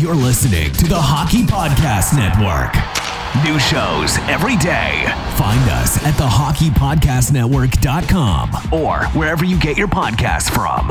You're listening to the Hockey Podcast Network. New shows every day. Find us at thehockeypodcastnetwork.com or wherever you get your podcasts from.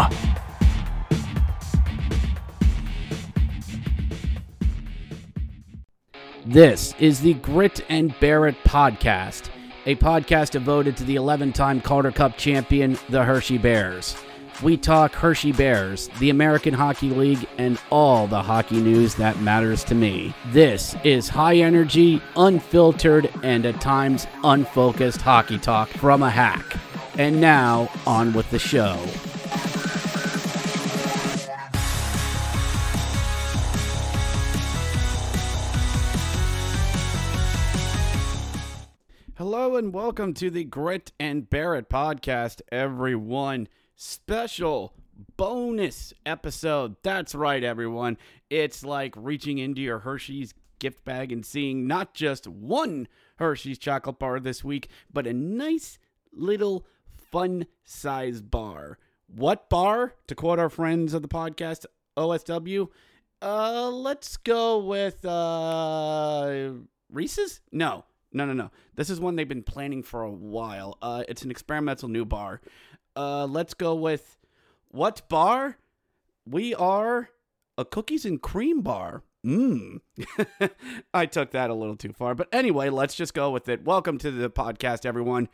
This is the Grit and Bear It podcast, a podcast devoted to the 11 time Calder Cup champion, the Hershey Bears. We talk Hershey Bears, the American Hockey League, and all the hockey news that matters to me. This is high energy, unfiltered, and at times unfocused hockey talk from a hack. And now, on with the show. Hello and welcome to the Grit and Bear It podcast, everyone. Special bonus episode. That's right, everyone. It's like reaching into your Hershey's gift bag and seeing not just one Hershey's chocolate bar this week, but a nice little fun size bar. What bar? To quote our friends of the podcast, OSW. Uh, let's go with uh Reese's? No, no, no, no. This is one they've been planning for a while. Uh, it's an experimental new bar. Uh, let's go with what bar? We are a cookies and cream bar. Mmm. I took that a little too far. But anyway, let's just go with it. Welcome to the podcast, everyone.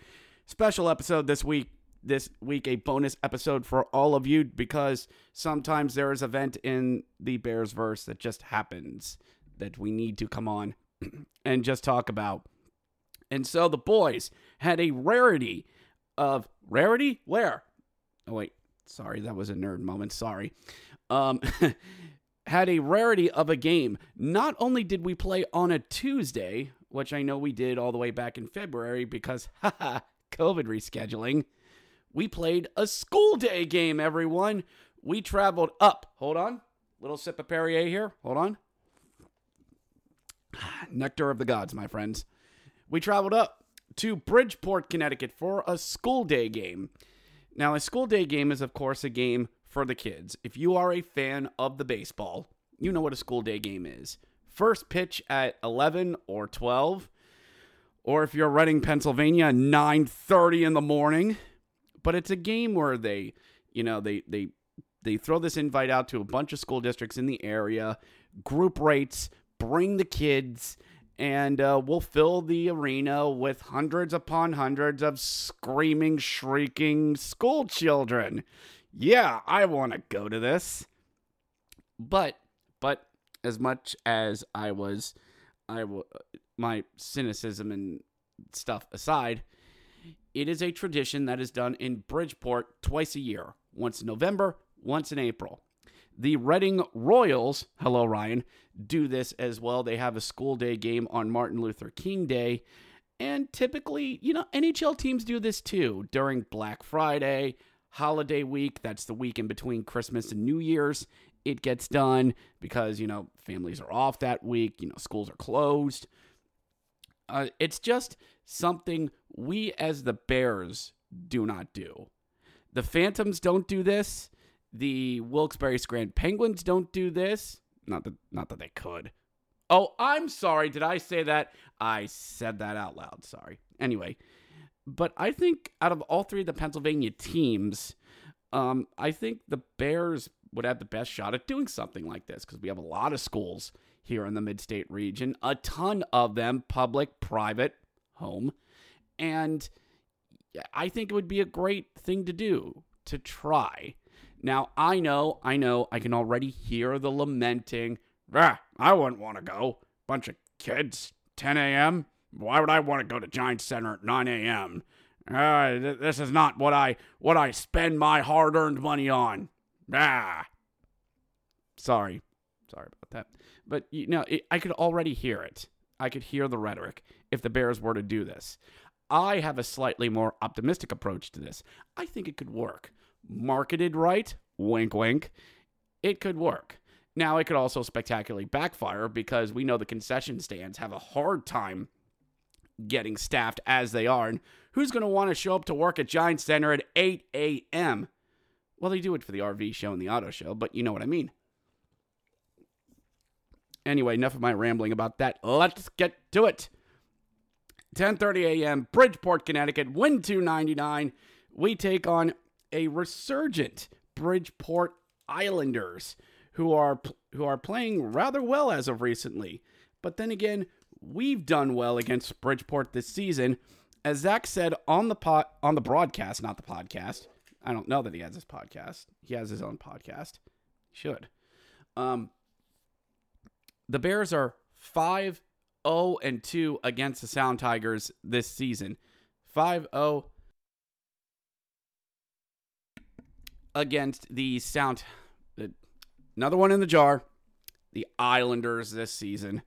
Special episode this week. This week, a bonus episode for all of you because sometimes there is event in the Bears verse that just happens that we need to come on and just talk about. And so the boys had a rarity of rarity. Where? Oh wait, sorry, that was a nerd moment. Sorry. Um, had a rarity of a game. Not only did we play on a Tuesday, which I know we did all the way back in February because haha, COVID rescheduling. We played a school day game, everyone. We traveled up. Hold on. Little sip of Perrier here. Hold on. Nectar of the gods, my friends. We traveled up to Bridgeport, Connecticut for a school day game. Now, a school day game is, of course, a game for the kids. If you are a fan of the baseball, you know what a school day game is. First pitch at 11 or 12, or if you're running Pennsylvania, 9:30 in the morning. But it's a game where they, you know, they they they throw this invite out to a bunch of school districts in the area, group rates, bring the kids and uh, we'll fill the arena with hundreds upon hundreds of screaming, shrieking school children. Yeah, I want to go to this. But, but as much as I was, I w- my cynicism and stuff aside, it is a tradition that is done in Bridgeport twice a year, once in November, once in April. The Reading Royals, hello Ryan, do this as well. They have a school day game on Martin Luther King Day. And typically, you know, NHL teams do this too during Black Friday, holiday week. That's the week in between Christmas and New Year's. It gets done because, you know, families are off that week, you know, schools are closed. Uh, it's just something we as the Bears do not do. The Phantoms don't do this. The Wilkes-Barre Scranton Penguins don't do this. Not that not that they could. Oh, I'm sorry. Did I say that? I said that out loud. Sorry. Anyway, but I think out of all three of the Pennsylvania teams, um, I think the Bears would have the best shot at doing something like this because we have a lot of schools here in the mid-state region, a ton of them, public, private, home, and I think it would be a great thing to do to try. Now, I know, I know, I can already hear the lamenting. Ah, I wouldn't want to go. Bunch of kids, 10 a.m. Why would I want to go to Giant Center at 9 a.m.? Uh, th- this is not what I what I spend my hard-earned money on. Ah. Sorry. Sorry about that. But you know, it, I could already hear it. I could hear the rhetoric if the Bears were to do this. I have a slightly more optimistic approach to this. I think it could work. Marketed right, wink wink, it could work. Now, it could also spectacularly backfire because we know the concession stands have a hard time getting staffed as they are. And who's going to want to show up to work at Giant Center at 8 a.m.? Well, they do it for the RV show and the auto show, but you know what I mean. Anyway, enough of my rambling about that. Let's get to it. 10:30 a.m. Bridgeport, Connecticut, wind 299. We take on a resurgent Bridgeport Islanders who are who are playing rather well as of recently. But then again, we've done well against Bridgeport this season. As Zach said on the pot on the broadcast, not the podcast. I don't know that he has his podcast. He has his own podcast. He should. Um, the Bears are 5 0 and 2 against the Sound Tigers this season. 5 0 against the Sound. Another one in the jar. The Islanders this season.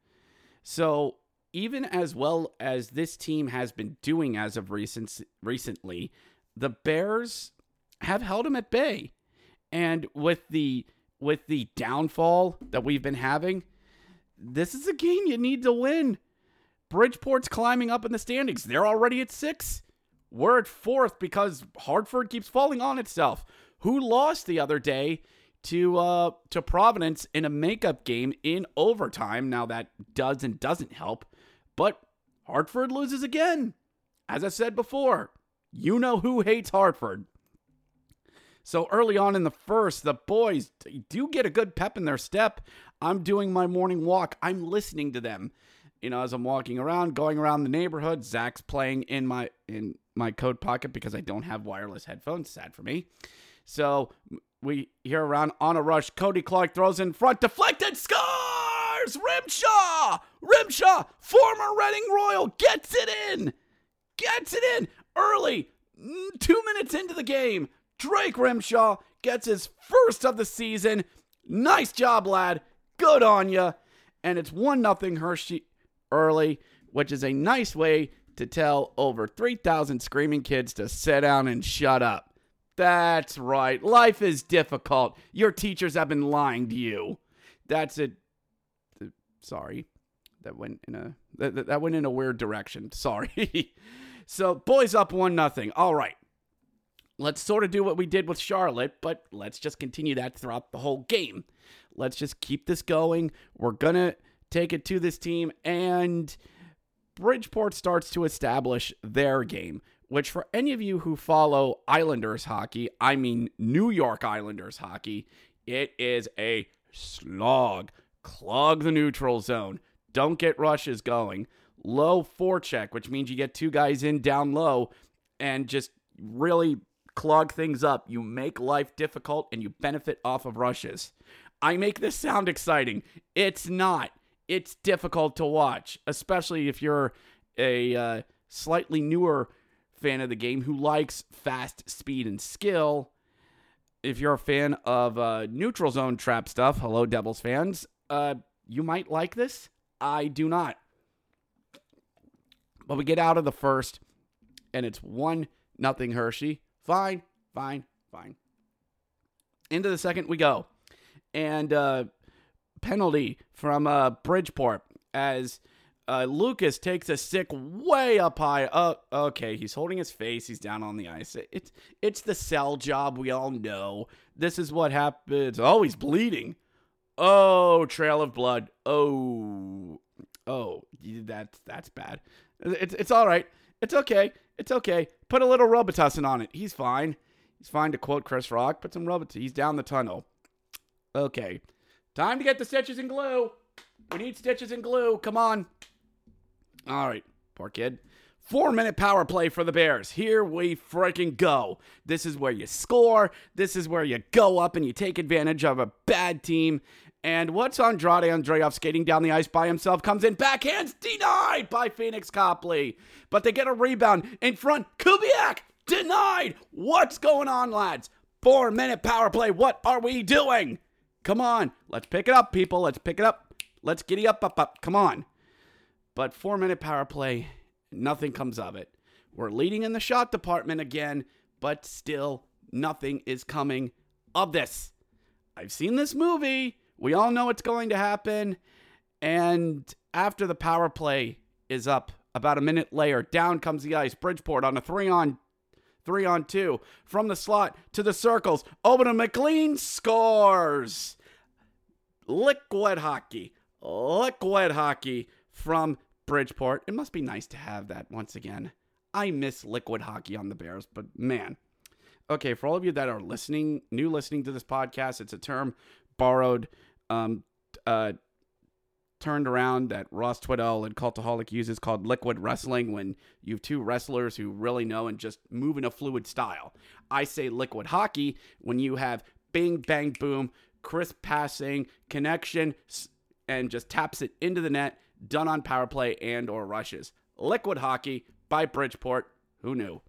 So, even as well as this team has been doing as of recent, recently, the Bears have held them at bay. And with the with the downfall that we've been having, this is a game you need to win. Bridgeport's climbing up in the standings. They're already at six. We're at fourth because Hartford keeps falling on itself. Who lost the other day to uh, to Providence in a makeup game in overtime? Now that does and doesn't help, but Hartford loses again. As I said before, you know who hates Hartford. So early on in the first, the boys do get a good pep in their step. I'm doing my morning walk. I'm listening to them. You know, as I'm walking around, going around the neighborhood, Zach's playing in my in my coat pocket because I don't have wireless headphones. Sad for me. So we hear around on a rush. Kody Clark throws in front, deflected, scores! Rymsha! Rymsha, former Reading Royal, gets it in! Gets it in early, mm, two minutes into the game. Drake Rymsha gets his first of the season. Nice job, lad. Good on ya. And it's 1 nothing Hershey early, which is a nice way to tell over 3,000 screaming kids to sit down and shut up. That's right. Life is difficult. Your teachers have been lying to you. That's it. Sorry. That went in a that, that went in a weird direction. Sorry. so, boys up 1 nothing. All right let's sort of do what we did with Charlotte, but let's just continue that throughout the whole game. Let's just keep this going. We're going to take it to this team, and Bridgeport starts to establish their game, which for any of you who follow Islanders hockey, I mean New York Islanders hockey, it is a slog. Clog the neutral zone. Don't get rushes going. Low forecheck, which means you get two guys in down low and just really clog things up. You make life difficult and you benefit off of rushes. I make this sound exciting. It's not. It's difficult to watch, especially if you're a uh, slightly newer fan of the game who likes fast speed and skill. If you're a fan of uh, neutral zone trap stuff, hello Devils fans, uh, you might like this. I do not. But we get out of the first, and it's one nothing Hershey. Fine, fine, fine. Into the second we go. And uh, penalty from uh, Bridgeport as uh, Lucas takes a stick way up high. Oh, okay, he's holding his face. He's down on the ice. It's it's the sell job. We all know. This is what happens. Oh, he's bleeding. Oh, trail of blood. Oh, oh, that's that's bad. It's it's all right. It's okay. It's okay. Put a little Robitussin on it. He's fine. He's fine to quote Chris Rock. Put some Robitussin. He's down the tunnel. Okay. Time to get the stitches and glue. We need stitches and glue. Come on. All right. Poor kid. Four minute power play for the Bears. Here we freaking go. This is where you score. This is where you go up and you take advantage of a bad team and what's Andrade Andreoff skating down the ice by himself? Comes in, backhands denied by Pheonix Copley. But they get a rebound in front. Kubiak denied. What's going on, lads? Four minute power play. What are we doing? Come on. Let's pick it up, people. Let's pick it up. Let's giddy up, up, up. Come on. But four minute power play, nothing comes of it. We're leading in the shot department again, but still nothing is coming of this. I've seen this movie. We all know it's going to happen. And after the power play is up, about a minute later, down comes the ice. Bridgeport on a three on three on two from the slot to the circles. To McLean scores. Liquid hockey. Liquid hockey from Bridgeport. It must be nice to have that once again. I miss liquid hockey on the Bears, but man. Okay, for all of you that are listening, new listening to this podcast, it's a term borrowed, um, uh, turned around that Ross Tweddell and Cultaholic uses called liquid wrestling when you have two wrestlers who really know and just move in a fluid style. I say liquid hockey when you have bing, bang, boom, crisp passing, connection, and just taps it into the net, done on power play and or rushes. Liquid hockey by Bridgeport. Who knew?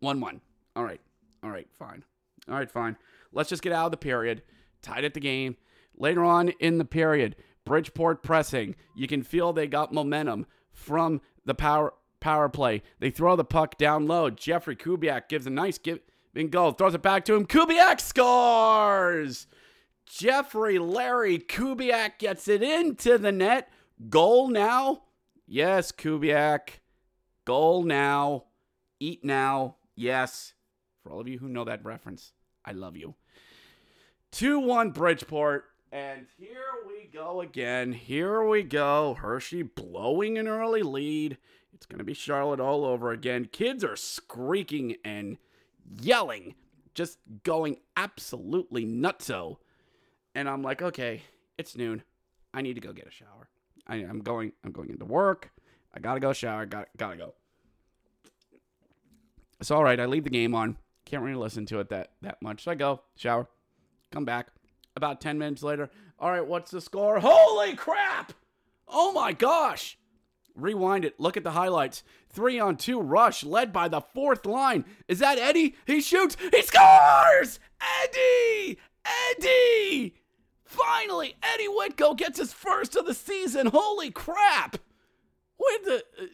1 1. All right. All right. Fine. All right. Fine. Let's just get out of the period. Tied at the game. Later on in the period, Bridgeport pressing. You can feel they got momentum from the power power play. They throw the puck down low. Jeffrey Kubiak gives a nice give and goal. Throws it back to him. Kubiak scores. Jeffrey Larry Kubiak gets it into the net. Goal now. Yes, Kubiak. Goal now. Eat now. Yes. For all of you who know that reference, I love you. 2 1 Bridgeport. And here we go again. Here we go. Hershey blowing an early lead. It's going to be Charlotte all over again. Kids are screeking and yelling, just going absolutely nutso. And I'm like, okay, it's noon. I need to go get a shower. I, am going. I'm going into work. I gotta go shower. Got gotta go. It's all right. I leave the game on. Can't really listen to it that that much. So I go shower, come back. About ten minutes later, all right. What's the score? Holy crap! Oh my gosh! Rewind it. Look at the highlights. Three on two rush led by the fourth line. Is that Eddie? He shoots. He scores! Eddie! Eddie! Finally, Eddie Wittchow gets his first of the season. Holy crap! Where the. Uh,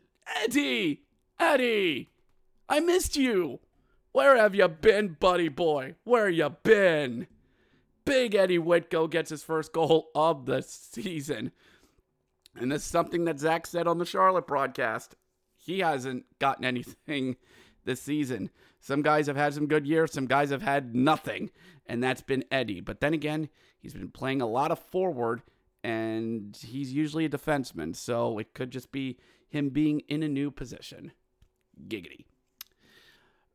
Eddie! Eddie! I missed you! Where have you been, buddy boy? Where you been? Big Eddie Wittchow gets his first goal of the season. And this is something that Zach said on the Charlotte broadcast. He hasn't gotten anything this season. Some guys have had some good years, some guys have had nothing, and that's been Eddie. But then again, he's been playing a lot of forward, and he's usually a defenseman, so it could just be him being in a new position. Giggity.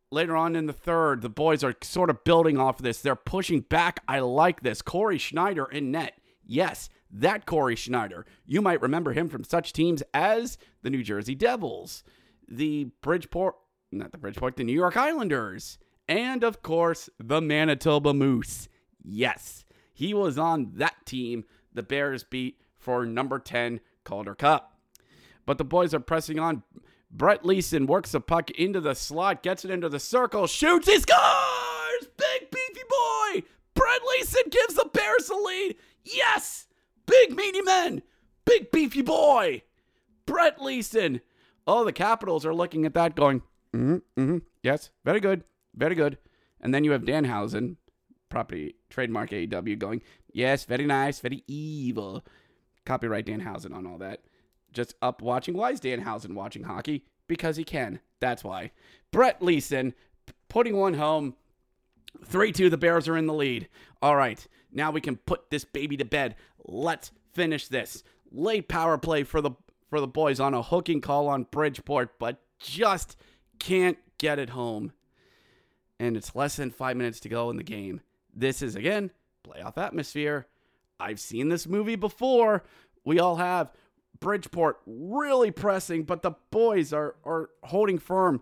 Later on in the third, the boys are sort of building off of this. They're pushing back. I like this. Cory Schneider in net. Yes, that Cory Schneider. You might remember him from such teams as the New Jersey Devils, the Bridgeport, not the Bridgeport, the New York Islanders, and of course, the Manitoba Moose. Yes, he was on that team the Bears beat for number 10 Calder Cup. But the boys are pressing on. Brett Leason works the puck into the slot, gets it into the circle, shoots, he scores! Big beefy boy! Brett Leason gives the Bears the lead. Yes! Big meaty men! Big beefy boy! Brett Leason. Oh, the Capitals are looking at that going, mm-hmm, mm-hmm, yes, very good, very good. And then you have Danhausen, property trademark AEW, going, yes, very nice, very evil. Copyright Danhausen on all that just up watching. Why is Danhausen watching hockey? Because he can. That's why. Brett Leason putting one home. 3 2, the Bears are in the lead. All right, now we can put this baby to bed. Let's finish this. Late power play for the for the boys on a hooking call on Bridgeport, but just can't get it home. And it's less than five minutes to go in the game. This is again playoff atmosphere. I've seen this movie before. We all have. Bridgeport really pressing, but the boys are, are holding firm.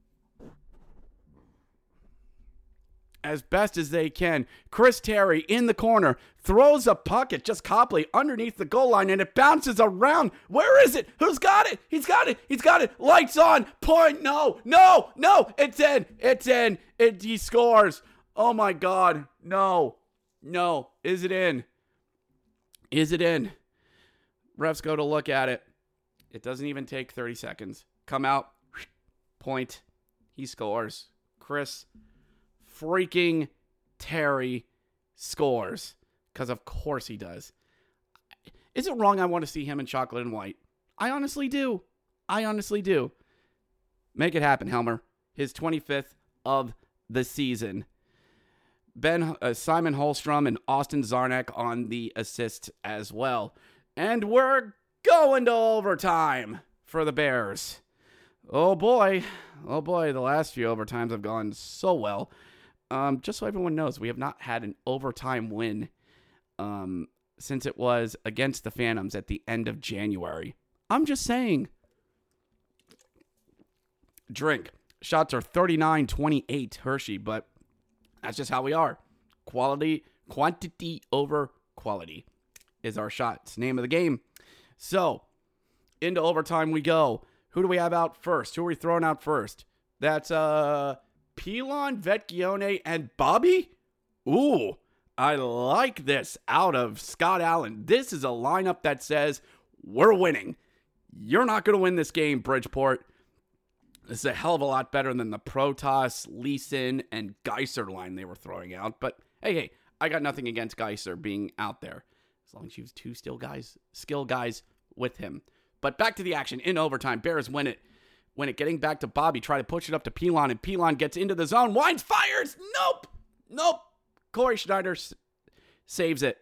As best as they can. Chris Terry in the corner throws a puck at just Copley underneath the goal line and it bounces around. Where is it? Who's got it? He's got it. He's got it. Lights on. Point. No. No. No. It's in. It's in. It he scores. Oh my god. No. No. Is it in? Is it in? Refs go to look at it. It doesn't even take 30 seconds. Come out. Point. He scores. Chris freaking Terry scores. Because of course he does. Is it wrong I want to see him in chocolate and white? I honestly do. I honestly do. Make it happen, Helmer. His 25th of the season. Ben uh, Simon Holstrom and Austin Czarnik on the assist as well. And we're going to overtime for the Bears. Oh boy. Oh boy, the last few overtimes have gone so well. Um, just so everyone knows, we have not had an overtime win um, since it was against the Phantoms at the end of January. I'm just saying. Drink. Shots are 39 28 Hershey, but that's just how we are. Quality, quantity over quality is our shots. Name of the game. So, into overtime we go. Who do we have out first? Who are we throwing out first? That's uh Pilon, Vecchione, and Bobby? Ooh, I like this out of Scott Allen. This is a lineup that says we're winning. You're not going to win this game, Bridgeport. This is a hell of a lot better than the Protas, Leason, and Geiser line they were throwing out. But hey, hey, I got nothing against Geiser being out there. As long as you have two still guys, skill guys with him. But back to the action in overtime. Bears win it. Win it. Getting back to Bobby. Try to push it up to Pilon, and Pilon gets into the zone. Wines fires. Nope. Nope. Cory Schneider s- saves it.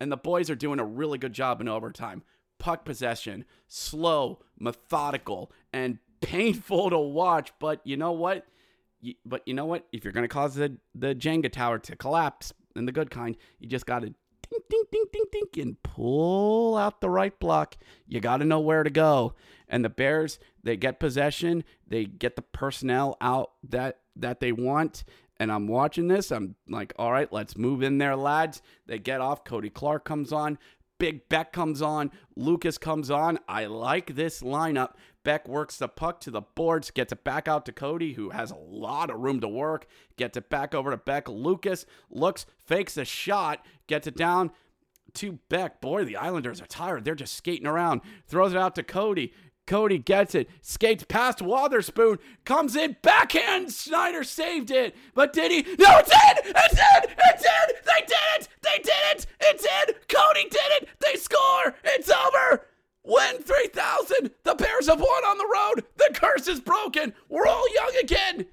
And the boys are doing a really good job in overtime. Puck possession, slow, methodical, and painful to watch. But you know what? But you know what? If you're going to cause the, the Jenga tower to collapse, in the good kind, you just got to ding, ding, ding, ding, ding, and pull out the right block. You got to know where to go. And the Bears, they get possession, they get the personnel out that that they want. And I'm watching this. I'm like, all right, let's move in there, lads. They get off. Kody Clark comes on. Big Beck comes on. Lucas comes on. I like this lineup. Beck works the puck to the boards, gets it back out to Kody, who has a lot of room to work. Gets it back over to Beck. Lucas looks, fakes a shot, gets it down to Beck. Boy, the Islanders are tired. They're just skating around. Throws it out to Kody. Kody gets it, skates past Wotherspoon, comes in, backhand. Schneider saved it, but did he? No, it's in! It's in! It's in! They did it! They did it! It's in! Kody did it! They score! It's over! Win 3000! The Bears have won on the road! The curse is broken! We're all young again!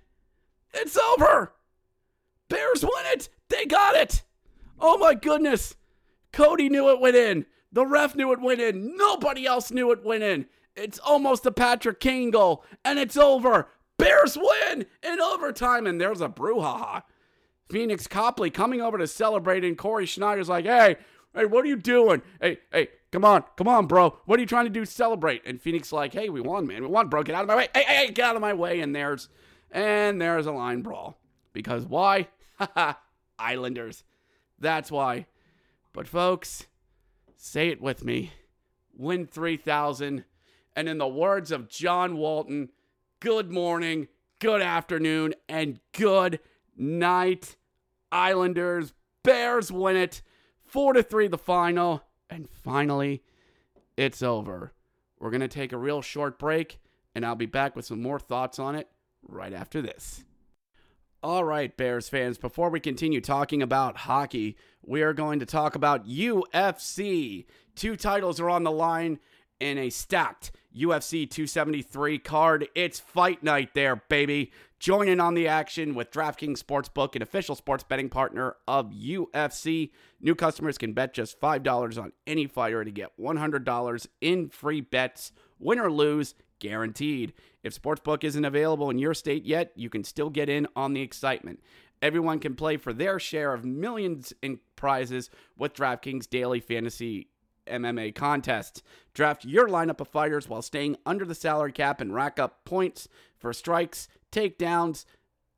It's over! Bears win it! They got it! Oh my goodness! Kody knew it went in. The ref knew it went in. Nobody else knew it went in. It's almost a Patrick Kane goal, and it's over. Bears win in overtime, and there's a brouhaha. Pheonix Copley coming over to celebrate, and Cory Schneider's like, hey, hey, what are you doing? Hey, hey, come on, come on, bro. What are you trying to do celebrate? And Pheonix like, hey, we won, man. We won, bro. Get out of my way. Hey, hey, hey, get out of my way. And there's, and there's a line brawl. Because why? Islanders. That's why. But folks, say it with me. Win 3000 and in the words of John Walton, good morning, good afternoon, and good night. Islanders, Bears win it. 4 to 3 the final. And finally, it's over. We're going to take a real short break, and I'll be back with some more thoughts on it right after this. All right, Bears fans, before we continue talking about hockey, we are going to talk about UFC. Two titles are on the line in a stacked UFC 273 card. It's fight night there, baby. Join in on the action with DraftKings Sportsbook, an official sports betting partner of UFC. New customers can bet just $5 on any fighter to get $100 in free bets, win or lose, guaranteed. If Sportsbook isn't available in your state yet, you can still get in on the excitement. Everyone can play for their share of millions in prizes with DraftKings Daily Fantasy MMA contests. Draft your lineup of fighters while staying under the salary cap and rack up points for strikes, takedowns,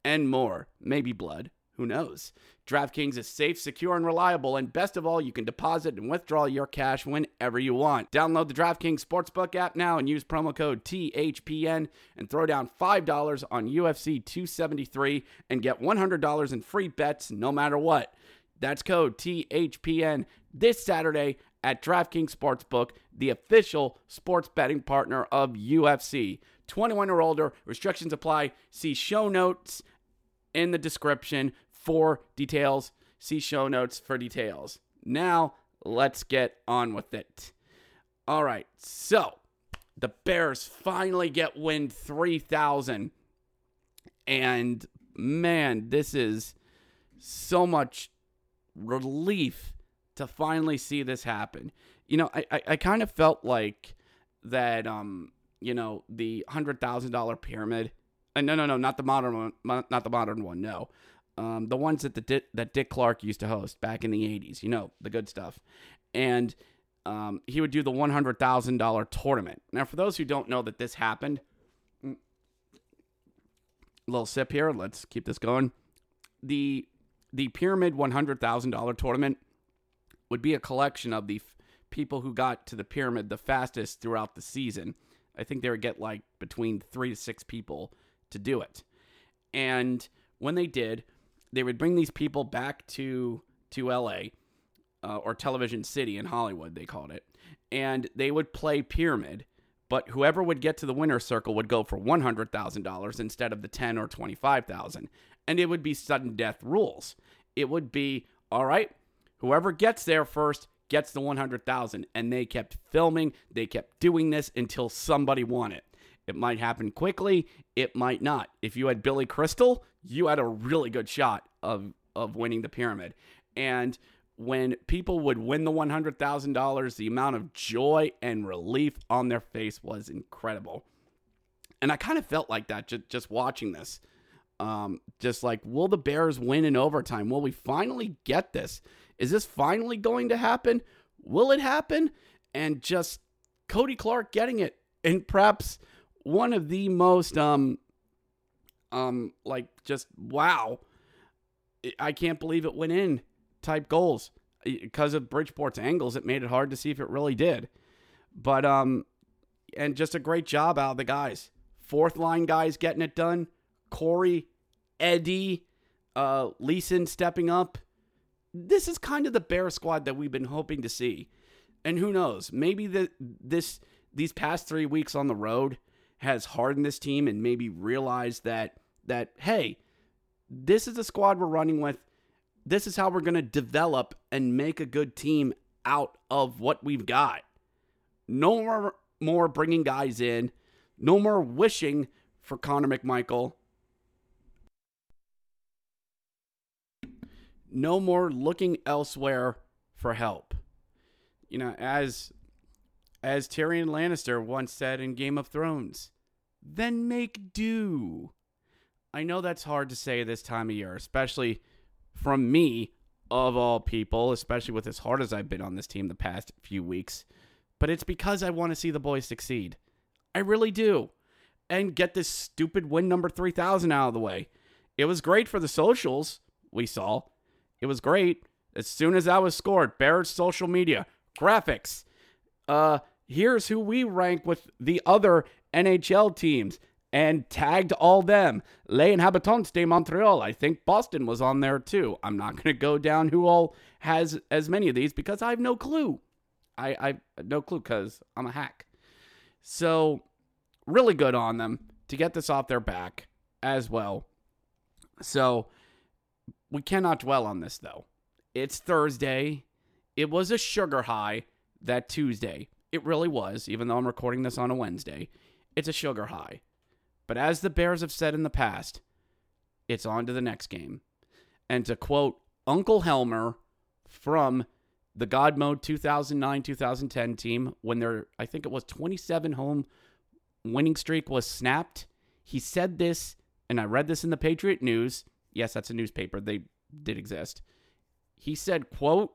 and more. Maybe blood. Who knows? DraftKings is safe, secure, and reliable, and best of all, you can deposit and withdraw your cash whenever you want. Download the DraftKings Sportsbook app now and use promo code THPN and throw down $5 on UFC 273 and get $100 in free bets no matter what. That's code THPN this Saturday at DraftKings Sportsbook, the official sports betting partner of UFC. 21 or older, restrictions apply. See show notes in the description for details. See show notes for details. Now, let's get on with it. All right, so the Bears finally get win 3,000. And man, this is so much relief to finally see this happen. You know, I, I, I kind of felt like that, um, you know, the $100,000 pyramid. Uh, no, no, no, not the modern one. Not the modern one, no. Um, the ones that the that Dick Clark used to host back in the 80s, you know, the good stuff. And um, he would do the $100,000 tournament. Now, for those who don't know that this happened, mm, little sip here. Let's keep this going. The the pyramid $100,000 tournament would be a collection of the f- people who got to the pyramid the fastest throughout the season. I think they would get like between three to six people to do it. And when they did, they would bring these people back to to LA uh, or Television City in Hollywood, they called it, and they would play pyramid. But whoever would get to the winner's circle would go for one hundred thousand dollars instead of the ten or twenty five thousand, and it would be sudden death rules. It would be all right. Whoever gets there first gets the 100,000 and they kept filming, they kept doing this until somebody won it. It might happen quickly, it might not. If you had Billy Crystal, you had a really good shot of of winning the pyramid. And when people would win the $100,000, the amount of joy and relief on their face was incredible. And I kind of felt like that just, just watching this. Um, just like, will the Bears win in overtime? Will we finally get this? Is this finally going to happen? Will it happen? And just Kody Clark getting it, and perhaps one of the most um um like just wow, I can't believe it went in type goals because of Bridgeport's angles. It made it hard to see if it really did, but um, and just a great job out of the guys. Fourth line guys getting it done. Corey, Eddie, uh, Leason stepping up this is kind of the bear squad that we've been hoping to see. And who knows? Maybe the this these past 3 weeks on the road has hardened this team and maybe realized that that hey, this is the squad we're running with. This is how we're going to develop and make a good team out of what we've got. No more more bringing guys in. No more wishing for Connor McMichael. No more looking elsewhere for help. You know, as as Tyrion Lannister once said in Game of Thrones, then make do. I know that's hard to say this time of year, especially from me, of all people, especially with as hard as I've been on this team the past few weeks. But it's because I want to see the boys succeed. I really do. And get this stupid win number 3000 out of the way. It was great for the socials we saw. It was great. As soon as that was scored, Barrett's social media, graphics. Uh, here's who we rank with the other NHL teams and tagged all them. Les Inhabitants de Montreal. I think Boston was on there too. I'm not going to go down who all has as many of these because I have no clue. I I no clue because I'm a hack. So really good on them to get this off their back as well. So we cannot dwell on this though. It's Thursday. It was a sugar high that Tuesday. it really was, even though I'm recording this on a Wednesday, it's a sugar high. But as the Bears have said in the past, it's on to the next game. And to quote Uncle Helmer from the God Mode 2009 2010 team, when their, I think it was 27 home winning streak was snapped, he said this, and I read this in the Patriot News. Yes, that's a newspaper. They did exist. He said, quote,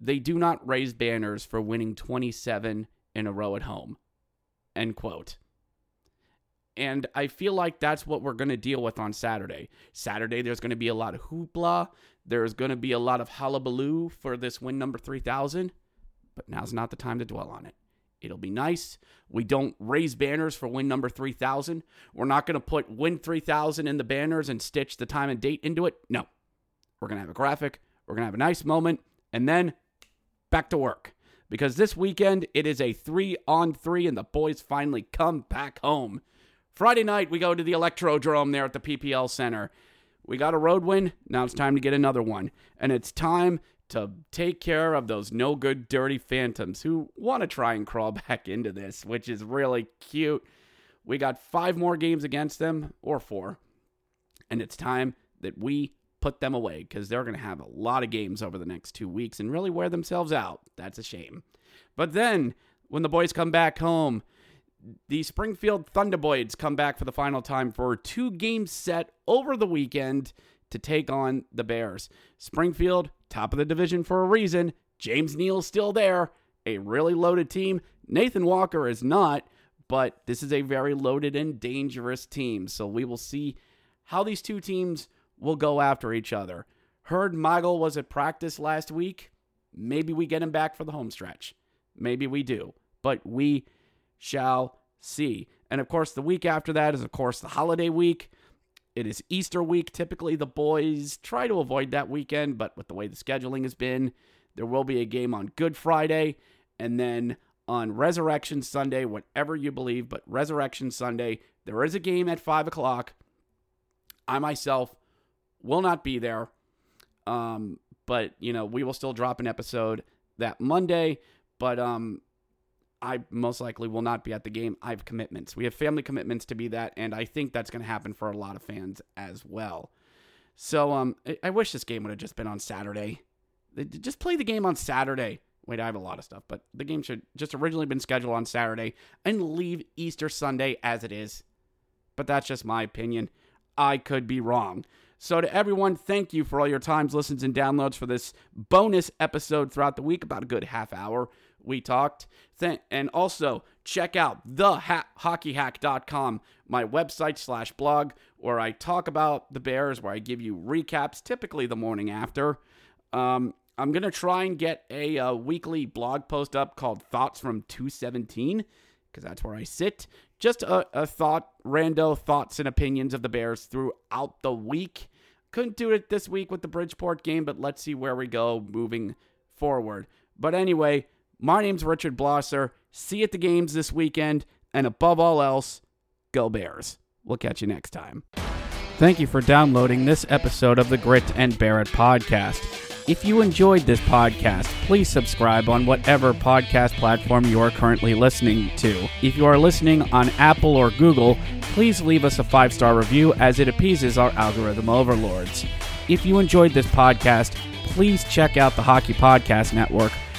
they do not raise banners for winning 27 in a row at home. End quote. And I feel like that's what we're going to deal with on Saturday. Saturday, there's going to be a lot of hoopla. There's going to be a lot of hullabaloo for this win number 3000. But now's not the time to dwell on it. It'll be nice. We don't raise banners for win number 3000. We're not going to put win 3000 in the banners and stitch the time and date into it. No. We're going to have a graphic. We're going to have a nice moment. And then back to work. Because this weekend, it is a three on three, and the boys finally come back home. Friday night, we go to the Electrodrome there at the PPL Center. We got a road win. Now it's time to get another one. And it's time to take care of those no good, dirty phantoms who want to try and crawl back into this, which is really cute. We got five more games against them, or four. And it's time that we put them away because they're going to have a lot of games over the next two weeks and really wear themselves out. That's a shame. But then, when the boys come back home, the Springfield Thunderboys come back for the final time for a two game set over the weekend to take on the Bears. Springfield, top of the division for a reason. James Neal's still there. A really loaded team. Nathan Walker is not, but this is a very loaded and dangerous team. So we will see how these two teams will go after each other. Heard Michael was at practice last week. Maybe we get him back for the home stretch. Maybe we do. But we shall see. And of course, the week after that is, of course, the holiday week. It is Easter week. Typically, the boys try to avoid that weekend, but with the way the scheduling has been, there will be a game on Good Friday and then on Resurrection Sunday, whatever you believe, but Resurrection Sunday, there is a game at 5 o'clock. I myself will not be there. Um, but you know, we will still drop an episode that Monday. But um, I most likely will not be at the game. I have commitments. We have family commitments to be that, and I think that's going to happen for a lot of fans as well. So um, I wish this game would have just been on Saturday. Just play the game on Saturday. Wait, I have a lot of stuff, but the game should just originally been scheduled on Saturday and leave Easter Sunday as it is. But that's just my opinion. I could be wrong. So, to everyone, thank you for all your times, listens, and downloads for this bonus episode throughout the week, about a good half hour. We talked. Th- and also, check out thehockeyhack.com, my website slash blog, where I talk about the Bears, where I give you recaps, typically the morning after. Um, I'm going to try and get a uh, weekly blog post up called Thoughts from 217, because that's where I sit just a, a thought, rando thoughts and opinions of the Bears throughout the week. Couldn't do it this week with the Bridgeport game, but let's see where we go moving forward. But anyway, my name's Richard Blosser. See you at the games this weekend, and above all else, go Bears. We'll catch you next time. Thank you for downloading this episode of the Grit and Bear It podcast. If you enjoyed this podcast, please subscribe on whatever podcast platform you are currently listening to. If you are listening on Apple or Google, please leave us a five star review as it appeases our algorithm overlords. If you enjoyed this podcast, please check out the Hockey Podcast Network